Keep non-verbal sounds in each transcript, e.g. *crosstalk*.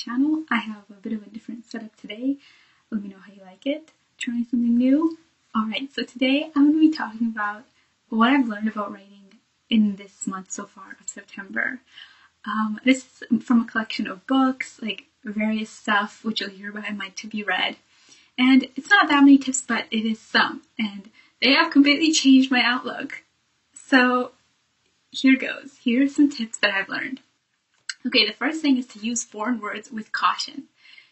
channel. I have a bit of a different setup today. Let me know how you like it. Trying something new. Alright, so today I'm going to be talking about what I've learned about writing in this month so far of September. Um, this is from a collection of books, like various stuff, which you'll hear about in my to be read. And it's not that many tips, but it is some. And they have completely changed my outlook. So here goes. Here are some tips that I've learned. Okay, the first thing is to use foreign words with caution,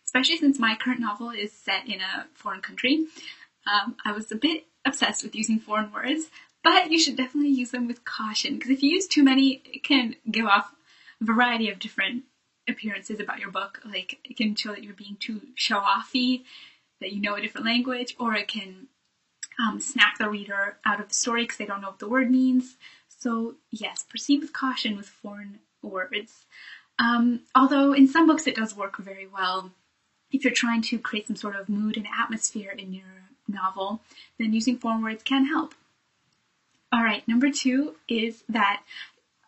especially since my current novel is set in a foreign country. Um, I was a bit obsessed with using foreign words, but you should definitely use them with caution because if you use too many, it can give off a variety of different appearances about your book. Like it can show that you're being too show offy, that you know a different language, or it can um, snap the reader out of the story because they don't know what the word means. So yes, proceed with caution with foreign words. Um, although in some books it does work very well. If you're trying to create some sort of mood and atmosphere in your novel, then using foreign words can help. Alright, number two is that,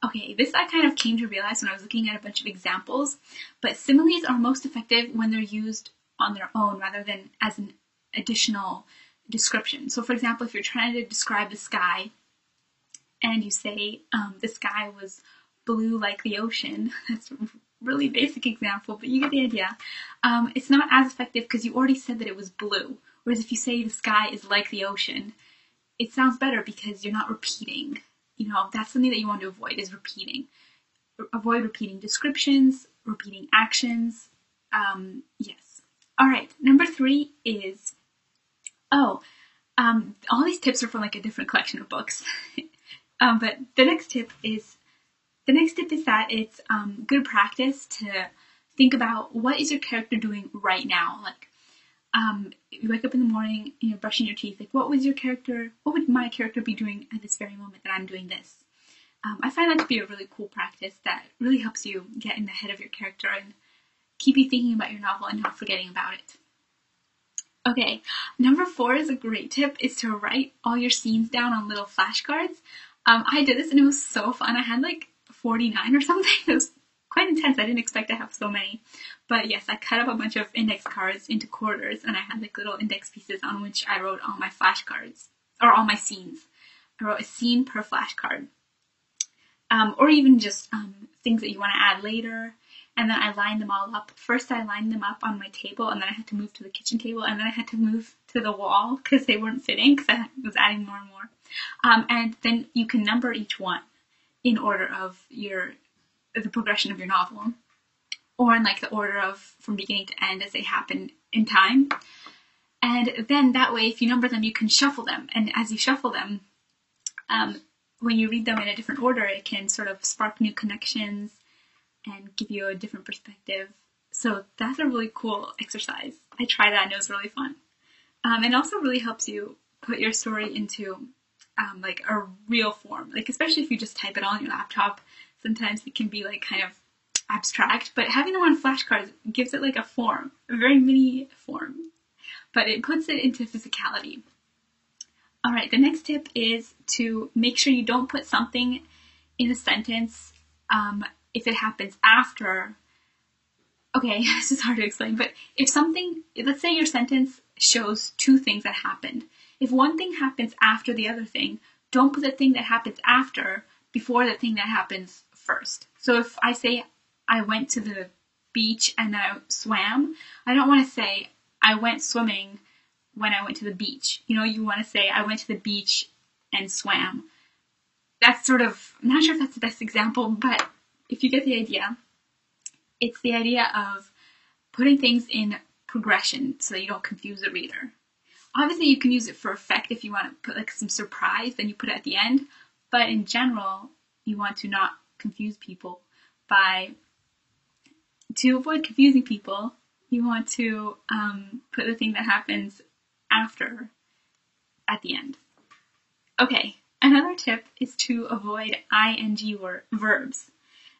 okay, this I kind of came to realize when I was looking at a bunch of examples, but similes are most effective when they're used on their own rather than as an additional description. So for example, if you're trying to describe the sky and you say um, the sky was blue like the ocean. *laughs* That's a really basic example, but you get the idea. Um, it's not as effective because you already said that it was blue. Whereas if you say the sky is like the ocean, it sounds better because you're not repeating. You know, that's something that you want to avoid is repeating. Avoid repeating descriptions, repeating actions. Um, yes. All right. Number three is, oh, um, all these tips are from like a different collection of books. *laughs* um, but the next tip is the next tip is that it's um, good practice to think about what is your character doing right now. Like, um, you wake up in the morning, and you're brushing your teeth. Like, what was your character? What would my character be doing at this very moment that I'm doing this? Um, I find that to be a really cool practice that really helps you get in the head of your character and keep you thinking about your novel and not forgetting about it. Okay, number four is a great tip is to write all your scenes down on little flashcards. Um, I did this and it was so fun. I had like 49 or something. *laughs* It was quite intense. I didn't expect to have so many. But yes, I cut up a bunch of index cards into quarters and I had like little index pieces on which I wrote all my flashcards or all my scenes. I wrote a scene per flashcard. Um, or even just um, things that you want to add later. And then I lined them all up. First, I lined them up on my table, and then I had to move to the kitchen table, and then I had to move to the wall because they weren't fitting because I was adding more and more. Um, and then you can number each one in order of your the progression of your novel. Or in like the order of from beginning to end as they happen in time. And then that way if you number them you can shuffle them. And as you shuffle them um, when you read them in a different order it can sort of spark new connections and give you a different perspective. So that's a really cool exercise. I tried that and it was really fun. Um, and also really helps you put your story into um, like a real form. Like especially if you just type it all on your laptop, sometimes it can be like kind of abstract. But having them on flashcards gives it like a form, a very mini form. But it puts it into physicality. All right, the next tip is to make sure you don't put something in a sentence um, if it happens after. Okay, *laughs* this is hard to explain, but if something, let's say your sentence shows two things that happened if one thing happens after the other thing, don't put the thing that happens after before the thing that happens first. So if I say I went to the beach and I swam, I don't want to say I went swimming when I went to the beach. You know, you want to say I went to the beach and swam. That's sort of, I'm not sure if that's the best example, but if you get the idea, it's the idea of putting things in progression so you don't confuse the reader. Obviously, you can use it for effect if you want to put like some surprise, then you put it at the end. But in general, you want to not confuse people by to avoid confusing people. You want to um, put the thing that happens after at the end. Okay, another tip is to avoid ing word, verbs.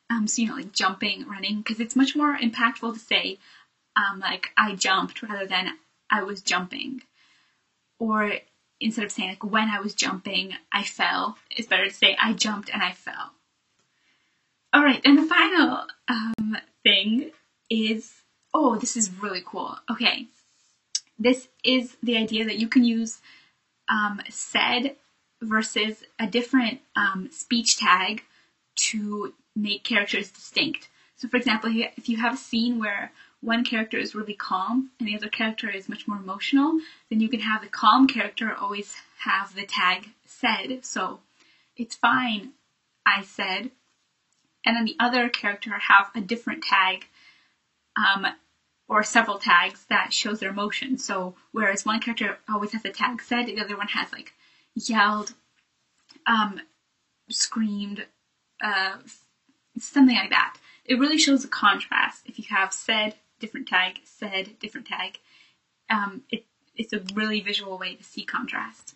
Um, so you know, like jumping, running, because it's much more impactful to say, um, like I jumped rather than I was jumping or instead of saying like when I was jumping, I fell, it's better to say I jumped and I fell. All right, and the final um, thing is oh, this is really cool. Okay. This is the idea that you can use um, said versus a different um, speech tag to make characters distinct. So, for example, if you have a scene where one character is really calm and the other character is much more emotional, then you can have the calm character always have the tag said. So, it's fine, I said. And then the other character have a different tag um, or several tags that shows their emotion. So, whereas one character always has the tag said, the other one has like yelled, um, screamed, uh, something like that. It really shows the contrast. If you have said different tag, said different tag, um, it, it's a really visual way to see contrast.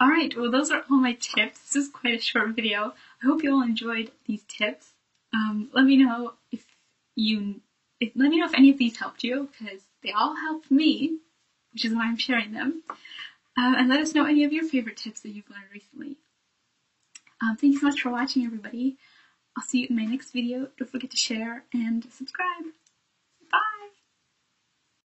Alright, well those are all my tips. This is quite a short video. I hope you all enjoyed these tips. Um, let me know if you, if, let me know if any of these helped you, because they all helped me, which is why I'm sharing them. Um, and let us know any of your favorite tips that you've learned recently. Um, thank you so much for watching, everybody. I'll see you in my next video. Don't forget to share and subscribe.